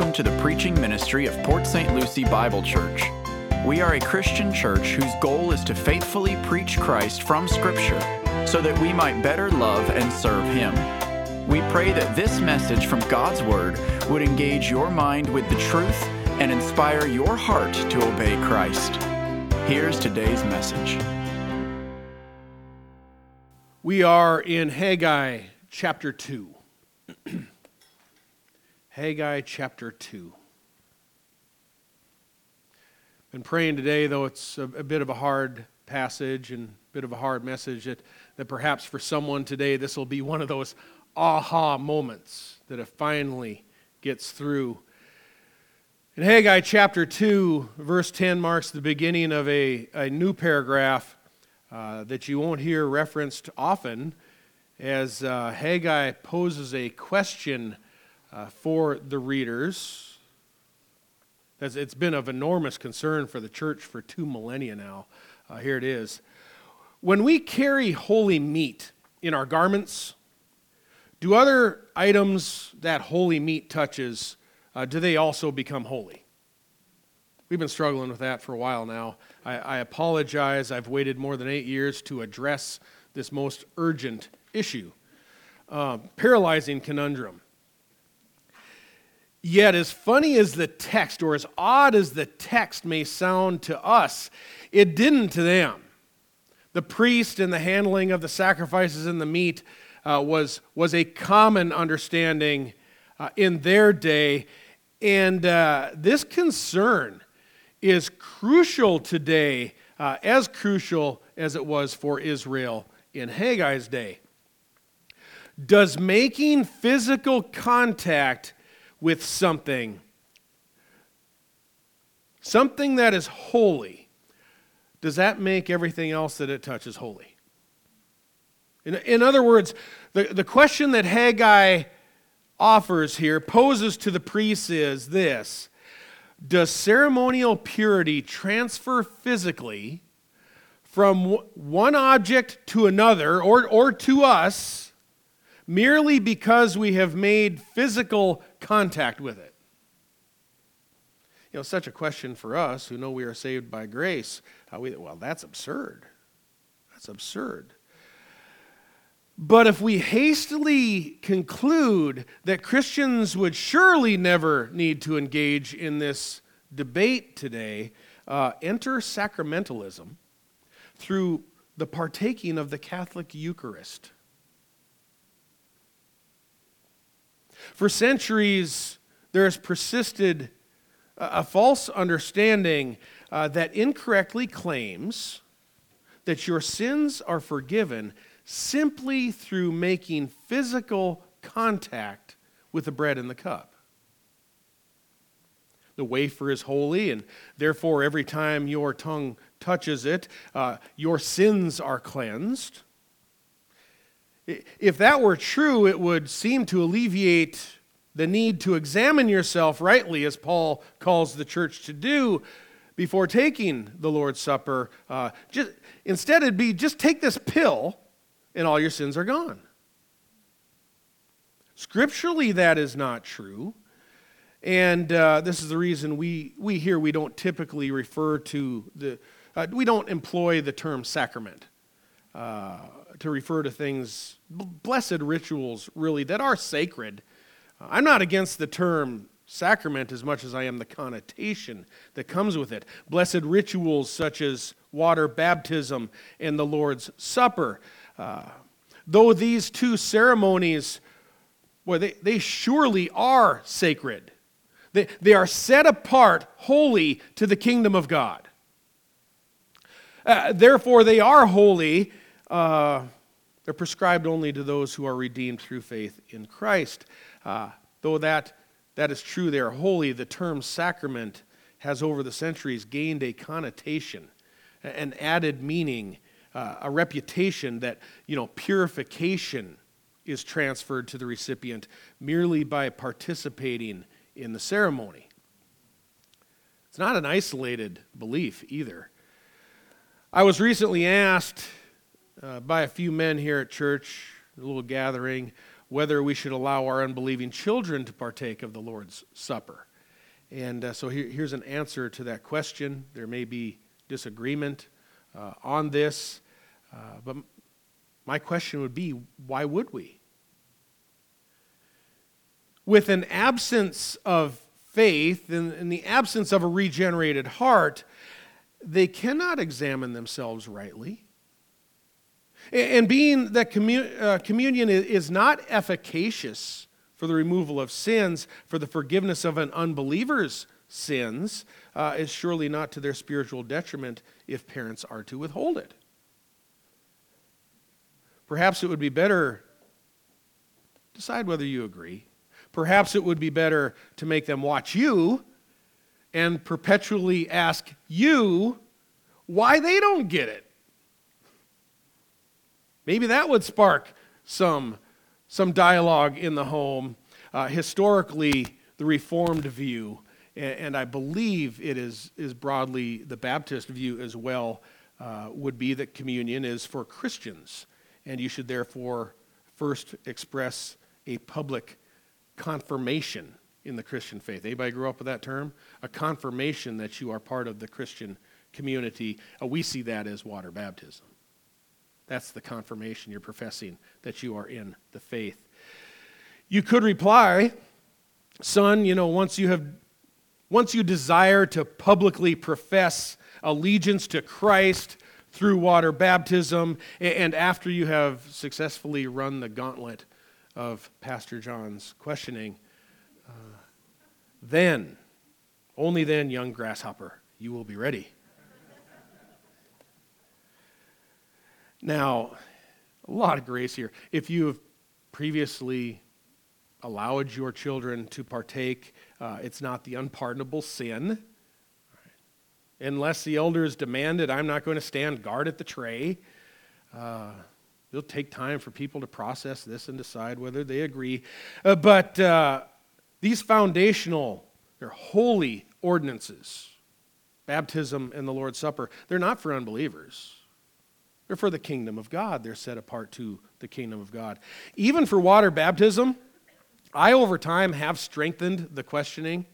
welcome to the preaching ministry of Port St. Lucie Bible Church. We are a Christian church whose goal is to faithfully preach Christ from Scripture so that we might better love and serve Him. We pray that this message from God's Word would engage your mind with the truth and inspire your heart to obey Christ. Here's today's message. We are in Haggai chapter 2. Haggai chapter 2. Been praying today, though it's a, a, bit of a hard passage and a bit of a hard message, that, that perhaps for someone today this will be one of those aha moments that it finally gets through. In Haggai chapter 2, verse 10 marks the beginning of a, a new paragraph uh, that you won't hear referenced often as uh, Haggai poses a question uh, for the readers. It's been of enormous concern for the church for two millennia now. Uh, here it is. When we carry holy meat in our garments, do other items that holy meat touches, uh, do they also become holy? We've been struggling with that for a while now. I, I apologize. I've waited more than eight years to address this most urgent issue. Uh, paralyzing conundrum. Yet, as funny as the text, or as odd as the text may sound to us, it didn't to them. The priest and the handling of the sacrifices and the meat uh, was, was a common understanding uh, in their day. And uh, this concern is crucial today, uh, as crucial as it was for Israel in Haggai's day. Does making physical contact with something, something that is holy, does that make everything else that it touches holy? In, in other words, the, the question that Haggai offers here, poses to the priests is this Does ceremonial purity transfer physically from one object to another or, or to us? merely because we have made physical contact with it? You know, such a question for us who know we are saved by grace. We, well, that's absurd. That's absurd. But if we hastily conclude that Christians would surely never need to engage in this debate today, uh, enter sacramentalism through the partaking of the Catholic Eucharist. For centuries, there has persisted a false understanding uh, that incorrectly claims that your sins are forgiven simply through making physical contact with the bread and the cup. The wafer is holy, and therefore, every time your tongue touches it, uh, your sins are cleansed. If that were true, it would seem to alleviate the need to examine yourself rightly, as Paul calls the church to do before taking the Lord's Supper. Uh, just, instead, it'd be just take this pill and all your sins are gone. Scripturally, that is not true. And uh, this is the reason we, we here we don't typically refer to the, uh, we don't employ the term sacrament. Uh, to refer to things, blessed rituals, really, that are sacred. I'm not against the term sacrament as much as I am the connotation that comes with it. Blessed rituals such as water baptism and the Lord's Supper. Uh, though these two ceremonies, well, they, they surely are sacred. They, they are set apart holy to the kingdom of God. Uh, therefore, they are holy uh, they're prescribed only to those who are redeemed through faith in Christ. Uh, though that, that is true, they are holy, the term sacrament has over the centuries gained a connotation, an added meaning, uh, a reputation that you know purification is transferred to the recipient merely by participating in the ceremony. It's not an isolated belief either. I was recently asked uh, by a few men here at church, a little gathering, whether we should allow our unbelieving children to partake of the Lord's Supper. And uh, so here, here's an answer to that question. There may be disagreement uh, on this, uh, but my question would be why would we? With an absence of faith, in, in the absence of a regenerated heart, they cannot examine themselves rightly. And being that commun- uh, communion is not efficacious for the removal of sins, for the forgiveness of an unbeliever's sins, uh, is surely not to their spiritual detriment if parents are to withhold it. Perhaps it would be better, decide whether you agree. Perhaps it would be better to make them watch you and perpetually ask you why they don't get it. Maybe that would spark some some dialogue in the home. Uh, historically, the Reformed view, and, and, I believe it is, is broadly the Baptist view as well, uh, would be that communion is for Christians, and you should therefore first express a public confirmation in the Christian faith. Anybody grew up with that term? A confirmation that you are part of the Christian community. Uh, we see that as water baptism. That's the confirmation you're professing that you are in the faith. You could reply, son, you know, once you have once you desire to publicly profess allegiance to Christ through water baptism, and after you have successfully run the gauntlet of Pastor John's questioning, uh, then, only then, young grasshopper, you will be ready. Now, a lot of grace here. If you have previously allowed your children to partake, uh, it's not the unpardonable sin. Unless the elders demand it, I'm not going to stand guard at the tray. Uh, it'll take time for people to process this and decide whether they agree. Uh, but uh, these foundational, they're holy ordinances, baptism and the Lord's Supper, they're not for unbelievers. They're for the kingdom of God. They're set apart to the kingdom of God. Even for water baptism, I over time have strengthened the questioning.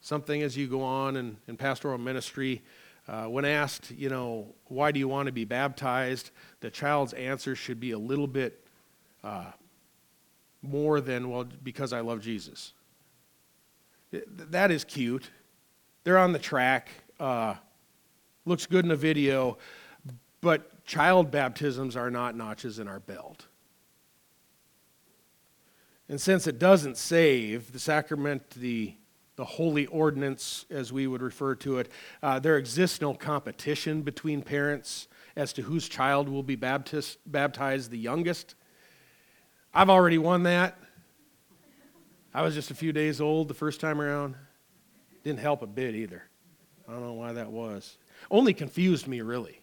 Something as you go on in, in pastoral ministry, uh, when asked, you know, why do you want to be baptized, the child's answer should be a little bit uh, more than, well, because I love Jesus. That is cute. They're on the track, uh, looks good in a video, but child baptisms are not notches in our belt. And since it doesn't save, the sacrament, the, the holy ordinance, as we would refer to it, uh, there exists no competition between parents as to whose child will be baptist, baptized the youngest. I've already won that. I was just a few days old the first time around. Didn't help a bit either. I don't know why that was. Only confused me, really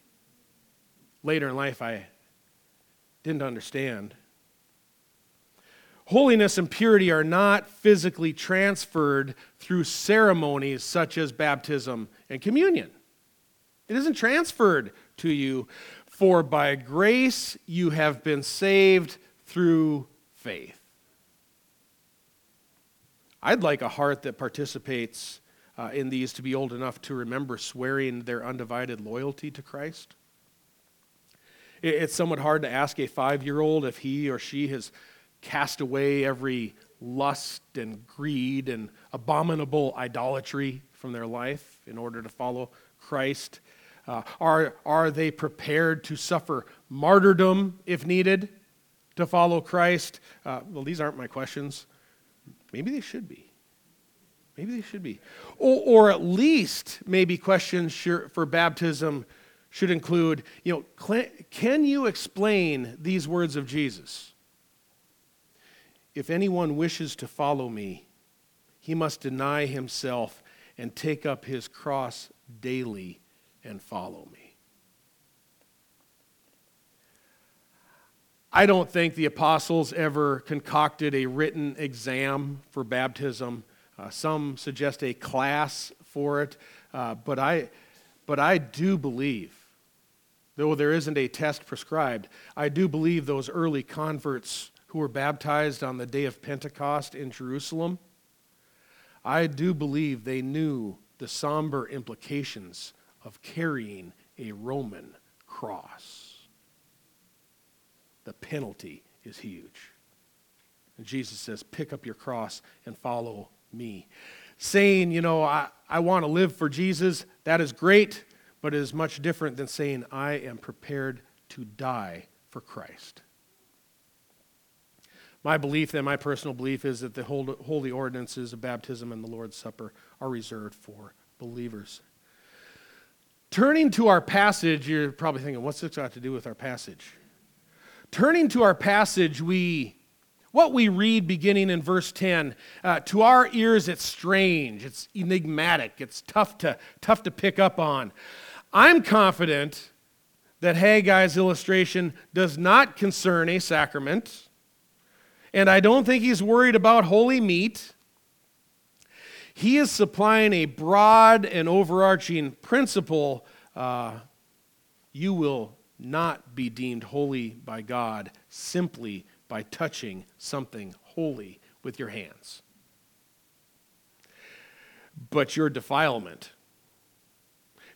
later in life I didn't understand. Holiness and purity are not physically transferred through ceremonies such as baptism and communion. It isn't transferred to you, for by grace you have been saved through faith. I'd like a heart that participates uh, in these to be old enough to remember swearing their undivided loyalty to Christ. It's somewhat hard to ask a five year old if he or she has cast away every lust and greed and abominable idolatry from their life in order to follow Christ. Uh, are, are they prepared to suffer martyrdom if needed to follow Christ? Uh, well, these aren't my questions. Maybe they should be. Maybe they should be. Or, or at least maybe questions for baptism should include, you know, can you explain these words of Jesus? If anyone wishes to follow me, he must deny himself and take up his cross daily and follow me. I don't think the apostles ever concocted a written exam for baptism. Uh, some suggest a class for it, uh, but, I, but I do believe Though there isn't a test prescribed, I do believe those early converts who were baptized on the day of Pentecost in Jerusalem, I do believe they knew the somber implications of carrying a Roman cross. The penalty is huge. And Jesus says, Pick up your cross and follow me. Saying, you know, I, I want to live for Jesus, that is great, but it is much different than saying, I am prepared to die for Christ. My belief, then, my personal belief, is that the holy ordinances of baptism and the Lord's Supper are reserved for believers. Turning to our passage, you're probably thinking, what's this got to do with our passage? Turning to our passage, we what we read beginning in verse 10 uh, to our ears it's strange it's enigmatic it's tough to tough to pick up on i'm confident that haggai's illustration does not concern a sacrament and I don't think he's worried about holy meat. He is supplying a broad and overarching principle. Uh, you will not be deemed holy by God simply by touching something holy with your hands. But your defilement,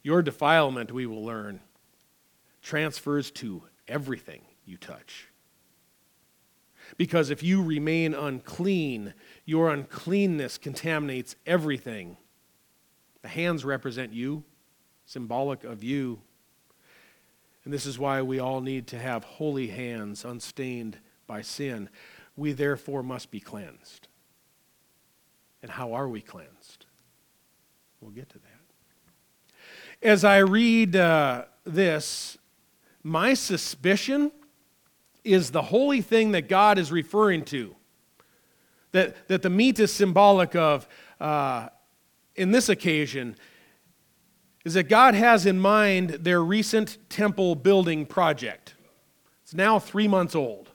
your defilement, we will learn, transfers to everything you touch. Because if you remain unclean, your uncleanness contaminates everything. The hands represent you, symbolic of you. And this is why we all need to have holy hands, unstained by sin. We therefore must be cleansed. And how are we cleansed? We'll get to that. As I read uh, this, my suspicion is the holy thing that God is referring to. That, that the meat is symbolic of, uh, in this occasion, is that God has in mind their recent temple building project. It's now three months old.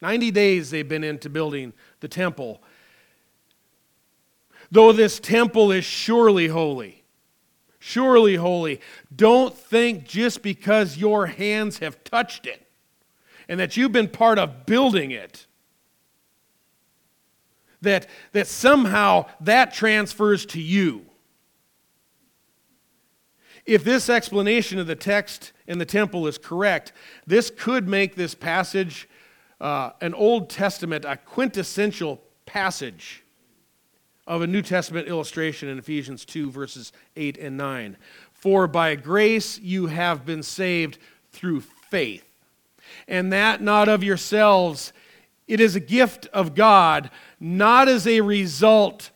90 days they've been into building the temple. Though this temple is surely holy, surely holy, don't think just because your hands have touched it and that you've been part of building it. That, that somehow that transfers to you. If this explanation of the text in the temple is correct, this could make this passage uh, an Old Testament, a quintessential passage of a New Testament illustration in Ephesians 2, verses 8 and 9. For by grace you have been saved through faith and that not of yourselves. It is a gift of God, not as a result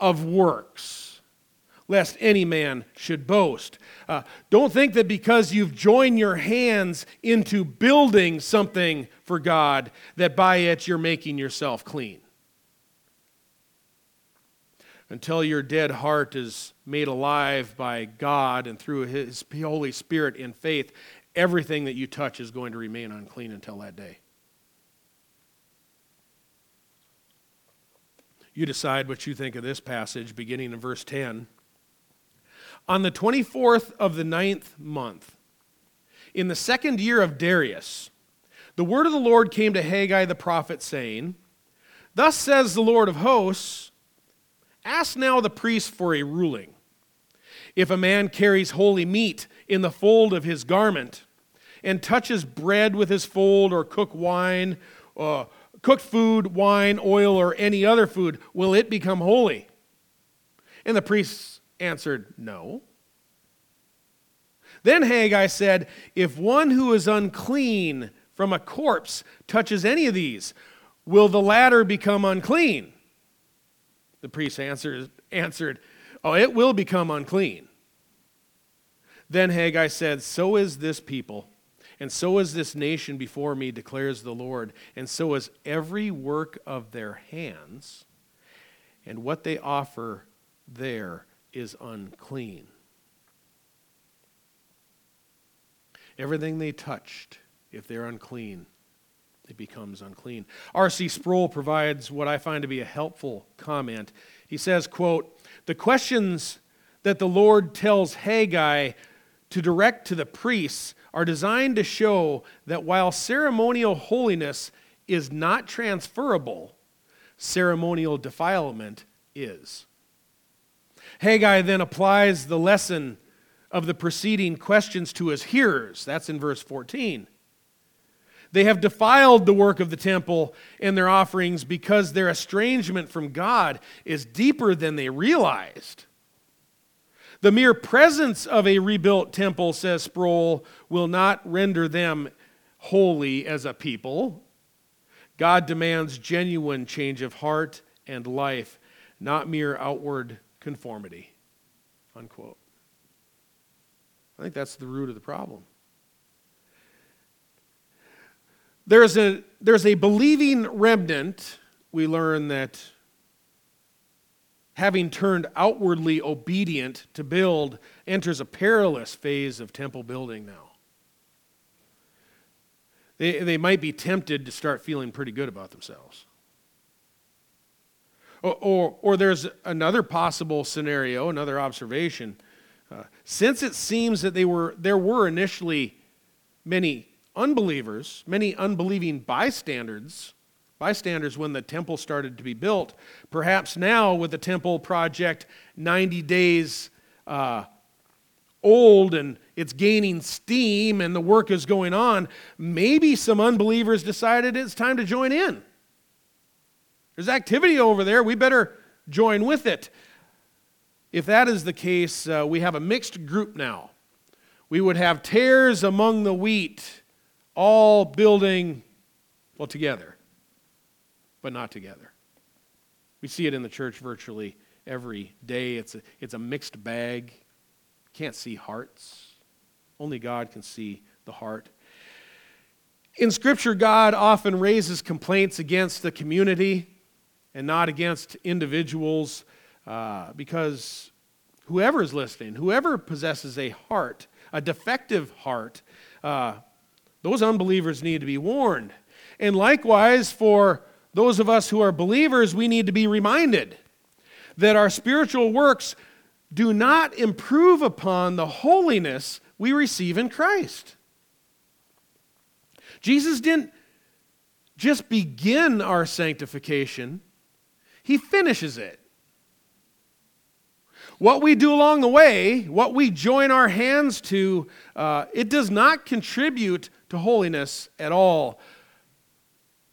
of works, lest any man should boast. Uh, don't think that because you've joined your hands into building something for God, that by it you're making yourself clean. Until your dead heart is made alive by God and through His Holy Spirit in faith, everything that you touch is going to remain unclean until that day. You decide what you think of this passage, beginning in verse 10. On the 24th of the ninth month, in the second year of Darius, the word of the Lord came to Haggai the prophet, saying, Thus says the Lord of hosts, Ask now the priest for a ruling. If a man carries holy meat in the fold of his garment, and touches bread with his fold or cook wine, uh, cooked food, wine, oil, or any other food, will it become holy? And the priests answered, No. Then Haggai said, If one who is unclean from a corpse touches any of these, will the latter become unclean? The priest answered, Oh, it will become unclean. Then Haggai said, So is this people. And so is this nation before me, declares the Lord, and so is every work of their hands, and what they offer there is unclean. Everything they touched, if they're unclean, it becomes unclean. R.C. Sproul provides what I find to be a helpful comment. He says, quote, "The questions that the Lord tells Haggai to direct to the priests are designed to show that while ceremonial holiness is not transferable, ceremonial defilement is. Haggai then applies the lesson of the preceding questions to his hearers. That's in verse 14. They have defiled the work of the temple and their offerings because their estrangement from God is deeper than they realized. The mere presence of a rebuilt temple, says Sproul, will not render them holy as a people. God demands genuine change of heart and life, not mere outward conformity. Unquote. I think that's the root of the problem. There's a, there's a believing remnant, we learn that having turned outwardly obedient to build, enters a perilous phase of temple building now. They, they might be tempted to start feeling pretty good about themselves. Or, or, or there's another possible scenario, another observation. Uh, since it seems that they were, there were initially many unbelievers, many unbelieving bystanders, bystanders when the temple started to be built, perhaps now with the temple project 90 days uh, old and it's gaining steam and the work is going on, maybe some unbelievers decided it's time to join in. There's activity over there, we better join with it. If that is the case, uh, we have a mixed group now. We would have tares among the wheat, all building, well, together, but not together. We see it in the church virtually every day. It's a, it's a mixed bag. Can't see hearts. Only God can see the heart. In Scripture, God often raises complaints against the community and not against individuals uh, because whoever is listening, whoever possesses a heart, a defective heart, uh, those unbelievers need to be warned. And likewise, for those of us who are believers, we need to be reminded that our spiritual works do not improve upon the holiness we receive in Christ. Jesus didn't just begin our sanctification, He finishes it. What we do along the way, what we join our hands to, uh, it does not contribute to holiness at all.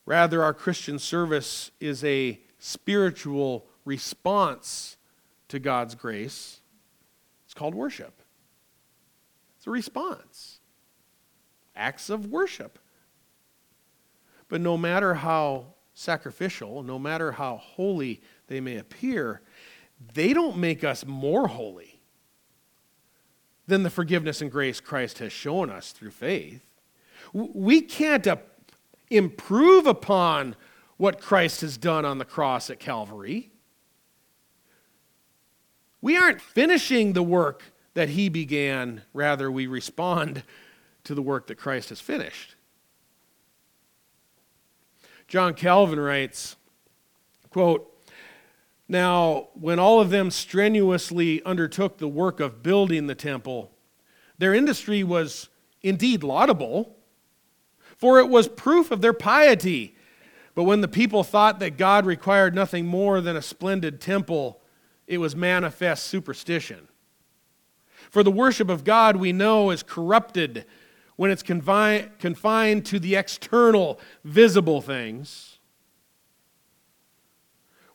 Rather, our Christian service is a spiritual response to God's grace. It's called worship. It's a response, acts of worship. But no matter how sacrificial, no matter how holy they may appear, they don't make us more holy than the forgiveness and grace Christ has shown us through faith. We can't uh, improve upon what Christ has done on the cross at Calvary. We aren't finishing the work that he began, rather, we respond to the work that Christ has finished. John Calvin writes, quote, Now, when all of them strenuously undertook the work of building the temple, their industry was indeed laudable, for it was proof of their piety. But when the people thought that God required nothing more than a splendid temple, it was manifest superstition. For the worship of God, we know, is corrupted when it's confined to the external, visible things.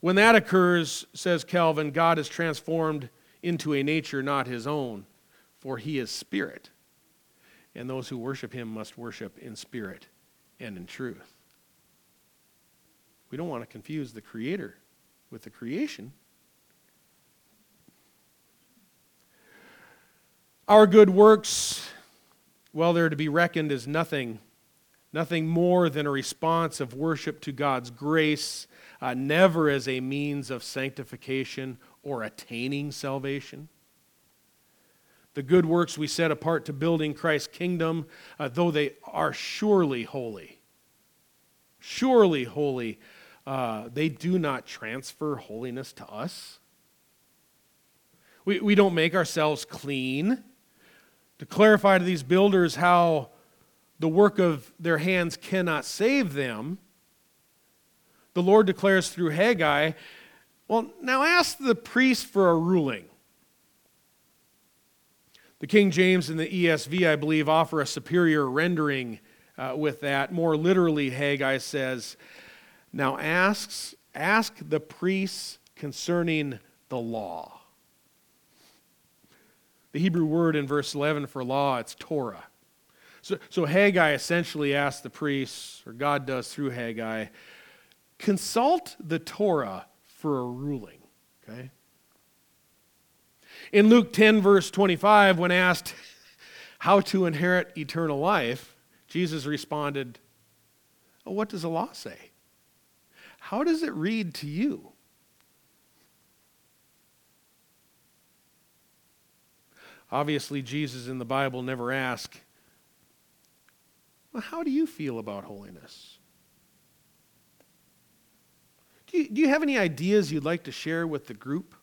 When that occurs, says Calvin, God is transformed into a nature not his own, for he is spirit. And those who worship him must worship in spirit and in truth. We don't want to confuse the Creator with the creation. Our good works, well, they're to be reckoned as nothing, nothing more than a response of worship to God's grace, uh, never as a means of sanctification or attaining salvation. The good works we set apart to building Christ's kingdom, uh, though they are surely holy, surely holy, uh, they do not transfer holiness to us. We, we don't make ourselves clean to clarify to these builders how the work of their hands cannot save them, the Lord declares through Haggai, Well, now ask the priest for a ruling. The King James and the ESV, I believe, offer a superior rendering uh, with that. More literally, Haggai says, Now asks, ask the priests concerning the law. The Hebrew word in verse 11 for law, it's Torah. So, so Haggai essentially asks the priests, or God does through Haggai, consult the Torah for a ruling. Okay? In Luke 10, verse 25, when asked how to inherit eternal life, Jesus responded, oh, What does the law say? How does it read to you? Obviously, Jesus in the Bible never asked, Well, how do you feel about holiness? Do you, do you have any ideas you'd like to share with the group?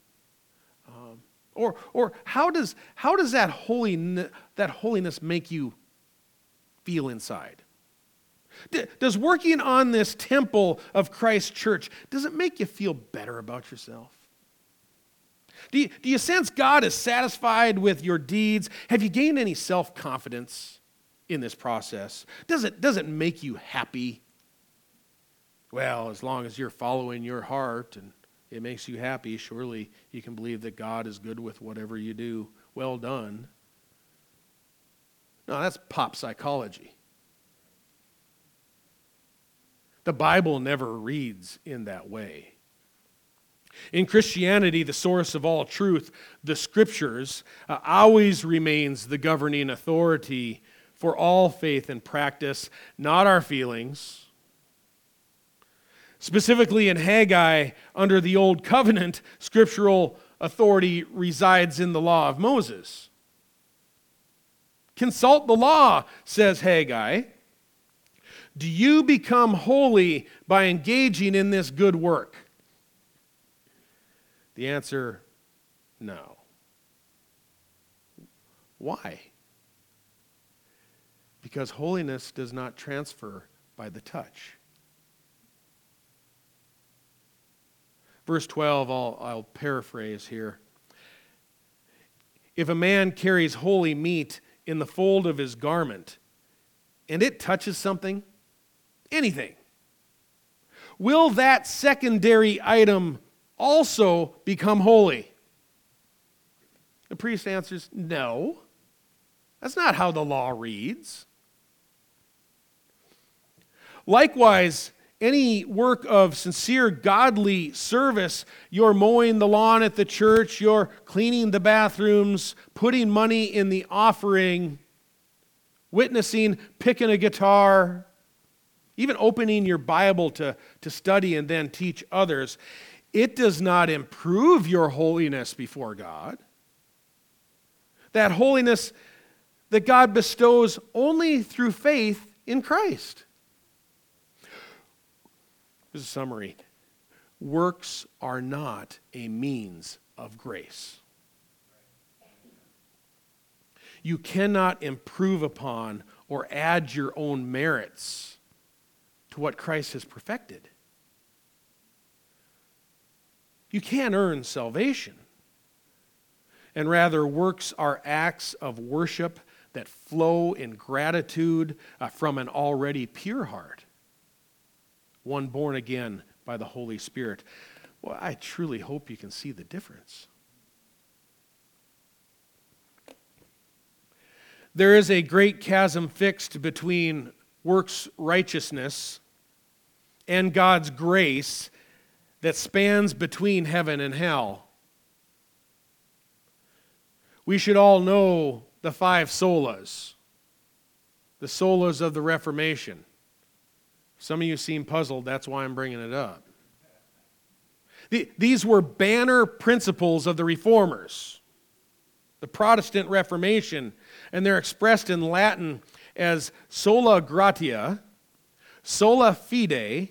Or, or how does, how does that, holiness, that holiness make you feel inside? Does working on this temple of Christ's church, does it make you feel better about yourself? Do you, do you sense God is satisfied with your deeds? Have you gained any self confidence in this process? Does it, does it make you happy? Well, as long as you're following your heart and it makes you happy, surely you can believe that God is good with whatever you do. Well done. No, that's pop psychology. The Bible never reads in that way. In Christianity, the source of all truth, the scriptures, uh, always remains the governing authority for all faith and practice, not our feelings. Specifically in Haggai, under the Old Covenant, scriptural authority resides in the law of Moses. Consult the law, says Haggai. Do you become holy by engaging in this good work? The answer no. Why? Because holiness does not transfer by the touch. Verse 12, I'll, I'll paraphrase here. If a man carries holy meat in the fold of his garment and it touches something, anything, will that secondary item also become holy? The priest answers, No. That's not how the law reads. Likewise, any work of sincere godly service, you're mowing the lawn at the church, you're cleaning the bathrooms, putting money in the offering, witnessing, picking a guitar, even opening your Bible to, to study and then teach others, it does not improve your holiness before God. That holiness that God bestows only through faith in Christ. Here's a summary works are not a means of grace. You cannot improve upon or add your own merits to what Christ has perfected. You can't earn salvation. And rather, works are acts of worship that flow in gratitude uh, from an already pure heart, one born again by the Holy Spirit. Well, I truly hope you can see the difference. There is a great chasm fixed between works righteousness and God's grace that spans between heaven and hell. We should all know the five solas, the solas of the Reformation. Some of you seem puzzled, that's why I'm bringing it up. these were banner principles of the reformers, the Protestant Reformation, and they're expressed in Latin as sola gratia, sola fide,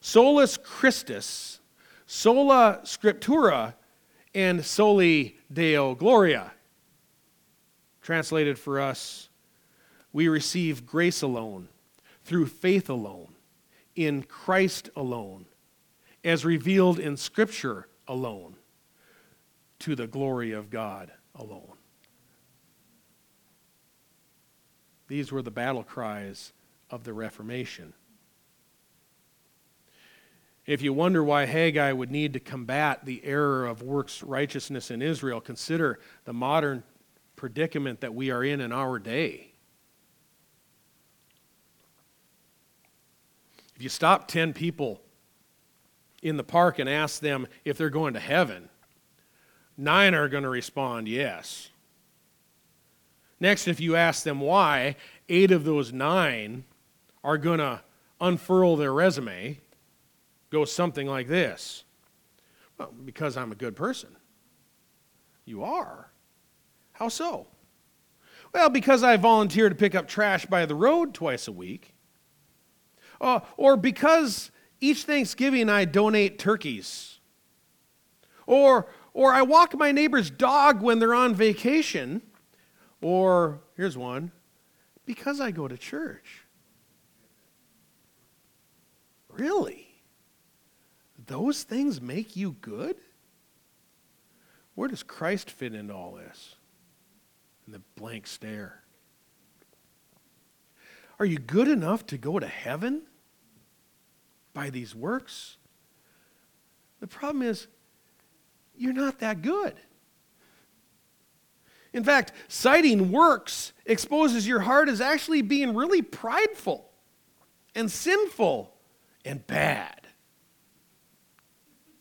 solus Christus, sola scriptura and soli deo gloria. Translated for us, we receive grace alone, through faith alone, in Christ alone, as revealed in Scripture alone, to the glory of God alone. These were the battle cries of the Reformation. If you wonder why Haggai would need to combat the error of works righteousness in Israel, consider the modern predicament that we are in in our day. If you stop 10 people in the park and ask them if they're going to heaven, nine are going to respond yes. Next, if you ask them why, eight of those nine are going to unfurl their resume, go something like this Well, because I'm a good person. You are. How so? Well, because I volunteer to pick up trash by the road twice a week. Uh, or because each Thanksgiving I donate turkeys. Or, or I walk my neighbor's dog when they're on vacation. Or, here's one, because I go to church. Really? Those things make you good? Where does Christ fit into all this? And the blank stare. Are you good enough to go to heaven by these works? The problem is, you're not that good. In fact, citing works exposes your heart as actually being really prideful and sinful and bad.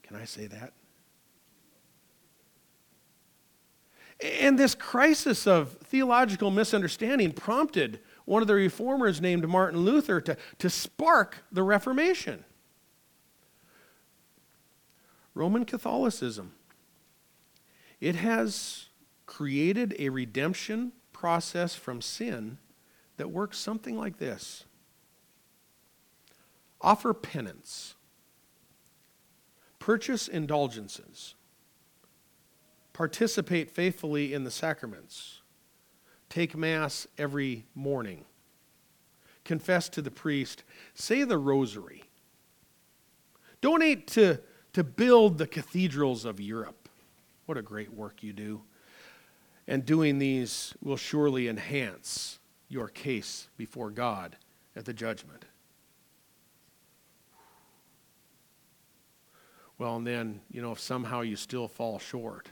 Can I say that? And this crisis of theological misunderstanding prompted one of the reformers named Martin Luther to, to spark the Reformation. Roman Catholicism. It has created a redemption process from sin that works something like this offer penance, purchase indulgences, participate faithfully in the sacraments, take Mass every morning, confess to the priest, say the rosary, donate to, to build the cathedrals of Europe. What a great work you do. And doing these will surely enhance your case before God at the judgment. Well, and then, you know, if somehow you still fall short,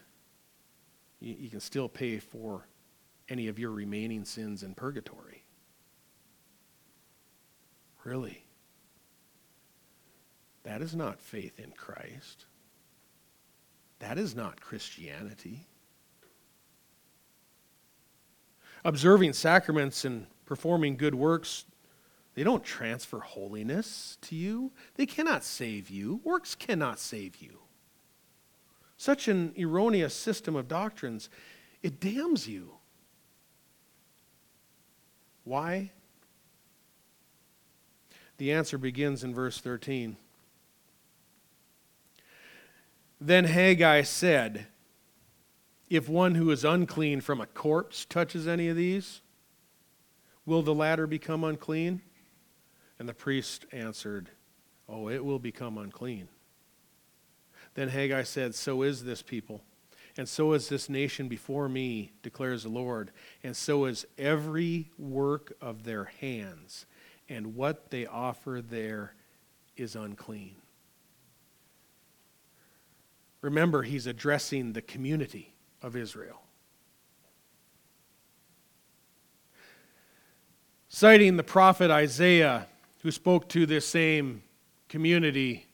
you, you can still pay for any of your remaining sins in purgatory. Really? That is not faith in Christ. That is not Christianity. Observing sacraments and performing good works, they don't transfer holiness to you. They cannot save you. Works cannot save you. Such an erroneous system of doctrines, it damns you. Why? The answer begins in verse 13. Then Haggai said, If one who is unclean from a corpse touches any of these, will the latter become unclean? And the priest answered, Oh, it will become unclean. Then Haggai said, So is this people, and so is this nation before me, declares the Lord, and so is every work of their hands, and what they offer there is unclean. Remember, he's addressing the community of Israel. Citing the prophet Isaiah, who spoke to this same community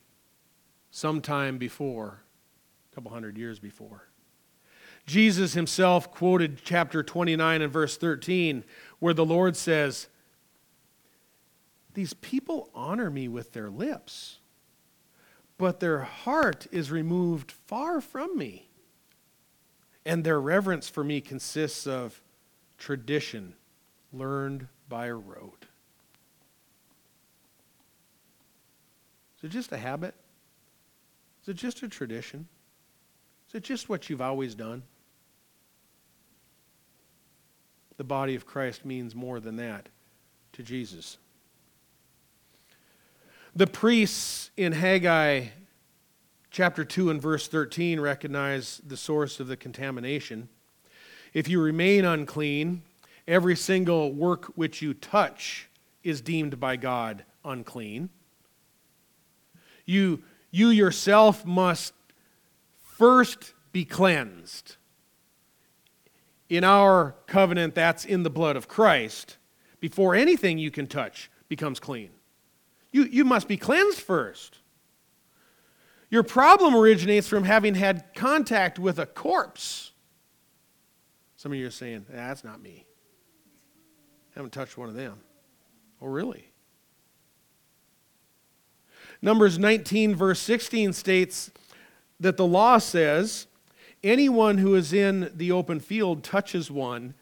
sometime before, a couple hundred years before. Jesus himself quoted chapter 29 and verse 13, where the Lord says, These people honor me with their lips but their heart is removed far from me. And their reverence for me consists of tradition learned by rote. Is it just a habit? Is it just a tradition? Is it just what you've always done? The body of Christ means more than that to Jesus. The priests in Haggai chapter 2 and verse 13 recognize the source of the contamination. If you remain unclean, every single work which you touch is deemed by God unclean. You, you yourself must first be cleansed. In our covenant, that's in the blood of Christ. Before anything you can touch becomes clean, you, you must be cleansed first. Your problem originates from having had contact with a corpse. Some of you are saying, that's not me. I haven't touched one of them. Oh, really? Numbers 19, verse 16 states that the law says anyone who is in the open field touches one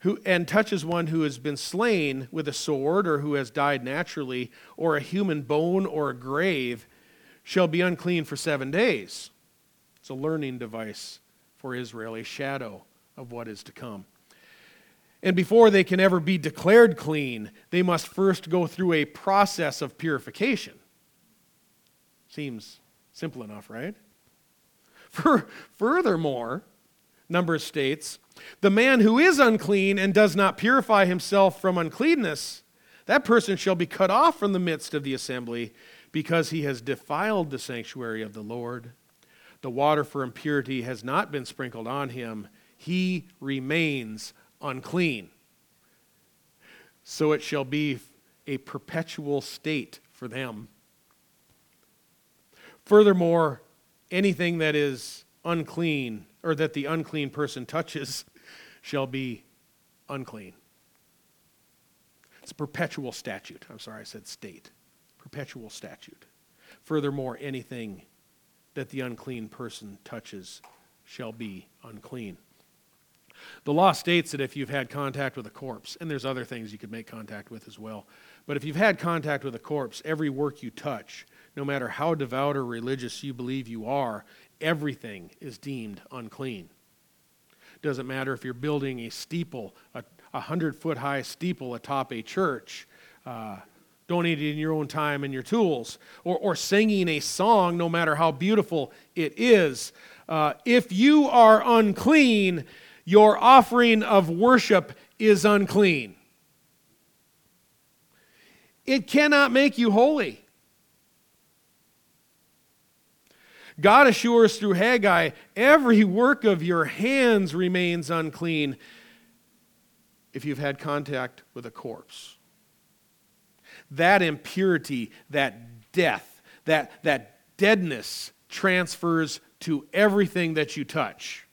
who, and touches one who has been slain with a sword or who has died naturally or a human bone or a grave shall be unclean for seven days. It's a learning device for Israel, a shadow of what is to come. And before they can ever be declared clean, they must first go through a process of purification. Seems simple enough, right? For, furthermore, Numbers states, the man who is unclean and does not purify himself from uncleanness, that person shall be cut off from the midst of the assembly because he has defiled the sanctuary of the Lord. The water for impurity has not been sprinkled on him. He remains unclean. So it shall be a perpetual state for them. Furthermore, anything that is unclean or that the unclean person touches shall be unclean. It's a perpetual statute. I'm sorry, I said state. Perpetual statute. Furthermore, anything that the unclean person touches shall be unclean. The law states that if you've had contact with a corpse, and there's other things you could make contact with as well, but if you've had contact with a corpse, every work you touch, no matter how devout or religious you believe you are, everything is deemed unclean. Doesn't matter if you're building a steeple, a, hundred foot high steeple atop a church, uh, donating your own time and your tools, or, or singing a song, no matter how beautiful it is. Uh, if you are unclean, your offering of worship is unclean. It cannot make you holy. God assures through Haggai, every work of your hands remains unclean if you've had contact with a corpse. That impurity, that death, that, that deadness transfers to everything that you touch.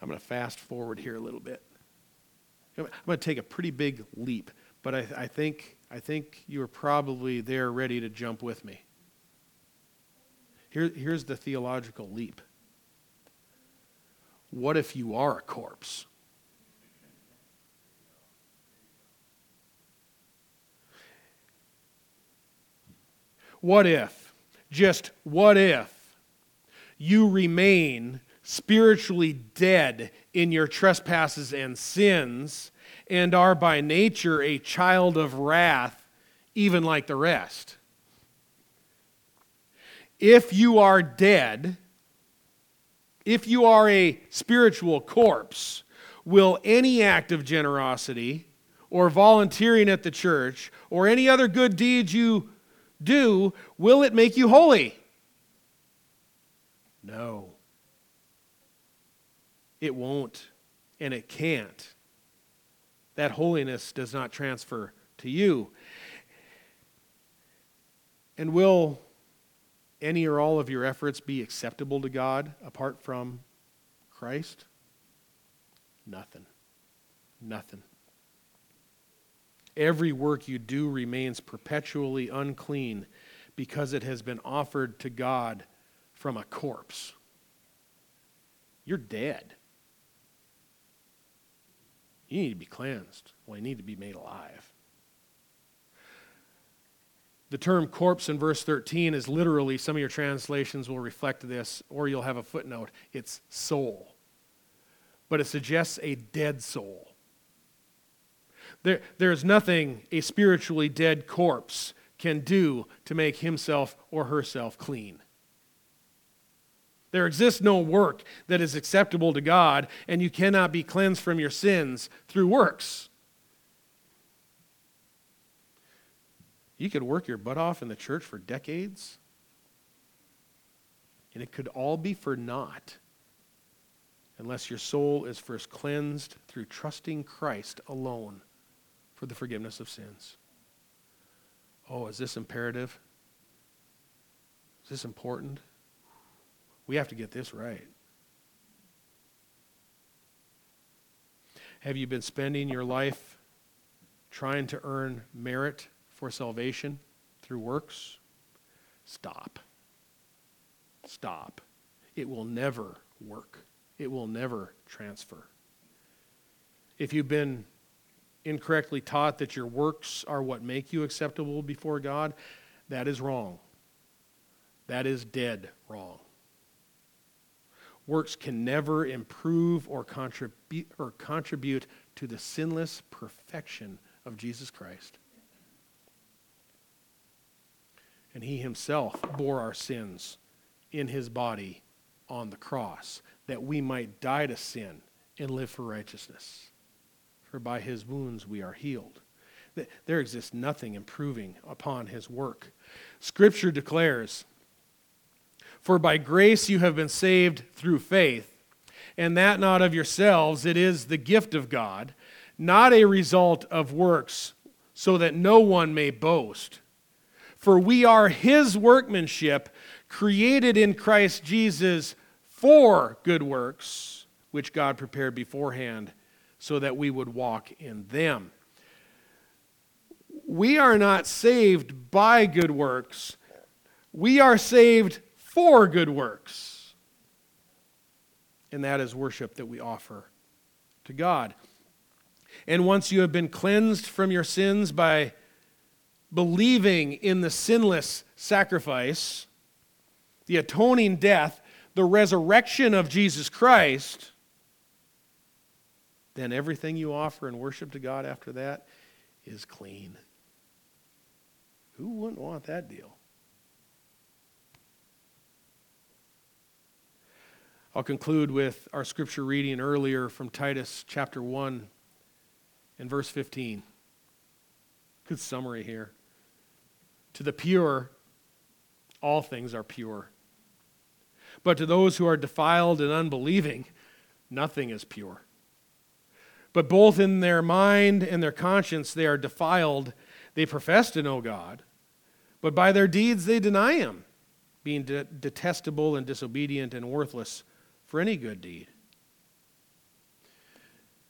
I'm going to fast forward here a little bit. I'm going to take a pretty big leap, but I, I think, I think you are probably there ready to jump with me. Here, here's the theological leap. What if you are a corpse? What if, just what if, you remain spiritually dead in your trespasses and sins and are by nature a child of wrath, even like the rest? If you are dead, if you are a spiritual corpse, will any act of generosity or volunteering at the church or any other good deeds you do, will it make you holy? No. It won't, and it can't. That holiness does not transfer to you. And will any or all of your efforts be acceptable to God apart from Christ? Nothing. Nothing. Every work you do remains perpetually unclean because it has been offered to God from a corpse. You're dead. You need to be cleansed. Well, you need to be made alive. The term corpse in verse 13 is literally, some of your translations will reflect this, or you'll have a footnote. It's soul. But it suggests a dead soul. There, there's nothing a spiritually dead corpse can do to make himself or herself clean. There exists no work that is acceptable to God, and you cannot be cleansed from your sins through works. You could work your butt off in the church for decades, and it could all be for naught unless your soul is first cleansed through trusting Christ alone for the forgiveness of sins. Oh, is this imperative? Is this important? We have to get this right. Have you been spending your life trying to earn merit for salvation through works? Stop. Stop. It will never work, it will never transfer. If you've been incorrectly taught that your works are what make you acceptable before God, that is wrong. That is dead wrong. Works can never improve or contribute, or contribute to the sinless perfection of Jesus Christ. And he himself bore our sins in his body on the cross, that we might die to sin and live for righteousness for by his wounds we are healed. There exists nothing improving upon his work. Scripture declares, For by grace you have been saved through faith, and that not of yourselves, it is the gift of God, not a result of works, so that no one may boast. For we are his workmanship, created in Christ Jesus for good works, which God prepared beforehand so that we would walk in them. We are not saved by good works, we are saved for good works. And that is worship that we offer to God. And once you have been cleansed from your sins by believing in the sinless sacrifice, the atoning death, the resurrection of Jesus Christ, then everything you offer in worship to God after that is clean. Who wouldn't want that deal? I'll conclude with our scripture reading earlier from Titus chapter 1 and verse 15. Good summary here. To the pure, all things are pure. But to those who are defiled and unbelieving, nothing is pure. But both in their mind and their conscience they are defiled. They profess to know God, but by their deeds they deny Him, being de- detestable and disobedient and worthless for any good deed.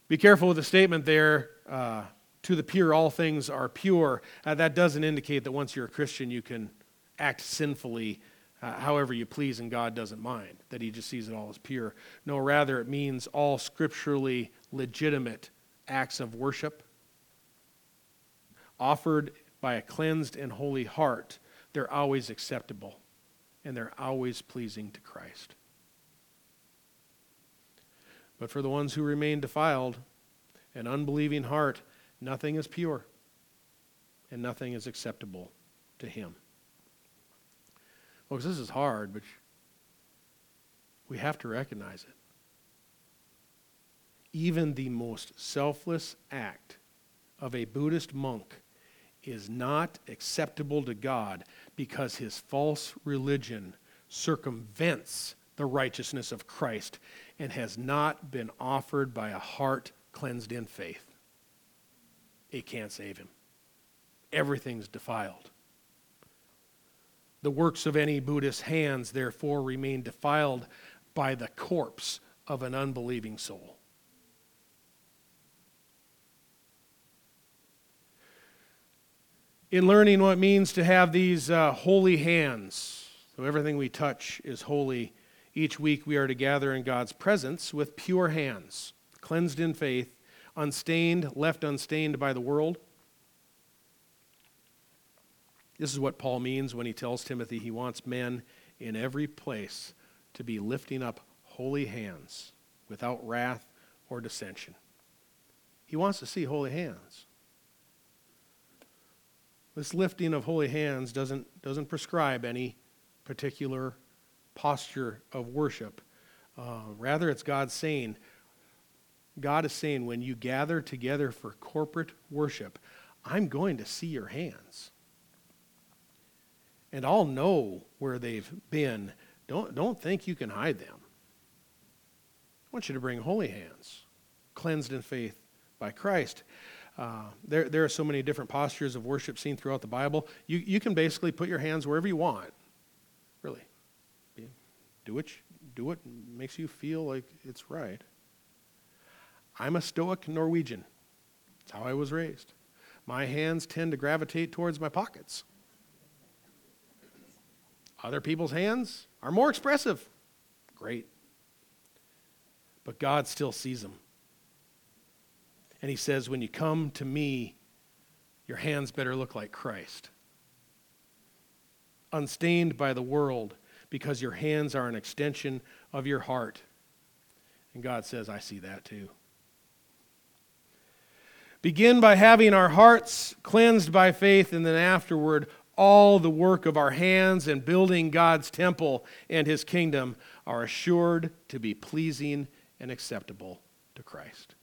Be careful with the statement there uh, to the pure, all things are pure. Uh, that doesn't indicate that once you're a Christian, you can act sinfully uh, however you please and God doesn't mind, that He just sees it all as pure. No, rather, it means all scripturally legitimate acts of worship offered by a cleansed and holy heart, they're always acceptable and they're always pleasing to Christ. But for the ones who remain defiled, an unbelieving heart, nothing is pure and nothing is acceptable to Him. Folks, this is hard, but we have to recognize it even the most selfless act of a Buddhist monk is not acceptable to God because his false religion circumvents the righteousness of Christ and has not been offered by a heart cleansed in faith. It can't save him. Everything's defiled. The works of any Buddhist hands, therefore, remain defiled by the corpse of an unbelieving soul. in learning what it means to have these uh, holy hands. So everything we touch is holy. Each week we are to gather in God's presence with pure hands, cleansed in faith, unstained, left unstained by the world. This is what Paul means when he tells Timothy he wants men in every place to be lifting up holy hands without wrath or dissension. He wants to see holy hands. This lifting of holy hands doesn't, doesn't prescribe any particular posture of worship. Uh, rather, it's God saying, God is saying, when you gather together for corporate worship, I'm going to see your hands. And I'll know where they've been. Don't, don't think you can hide them. I want you to bring holy hands, cleansed in faith by Christ. Uh, there, there are so many different postures of worship seen throughout the Bible. You, you can basically put your hands wherever you want, really. Do what, do what makes you feel like it's right. I'm a stoic Norwegian. That's how I was raised. My hands tend to gravitate towards my pockets. Other people's hands are more expressive. Great. But God still sees them. And He says, when you come to me, your hands better look like Christ. Unstained by the world, because your hands are an extension of your heart. And God says, I see that too. Begin by having our hearts cleansed by faith, and then afterward, all the work of our hands and building God's temple and his kingdom are assured to be pleasing and acceptable to Christ.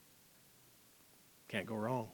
Can't go wrong.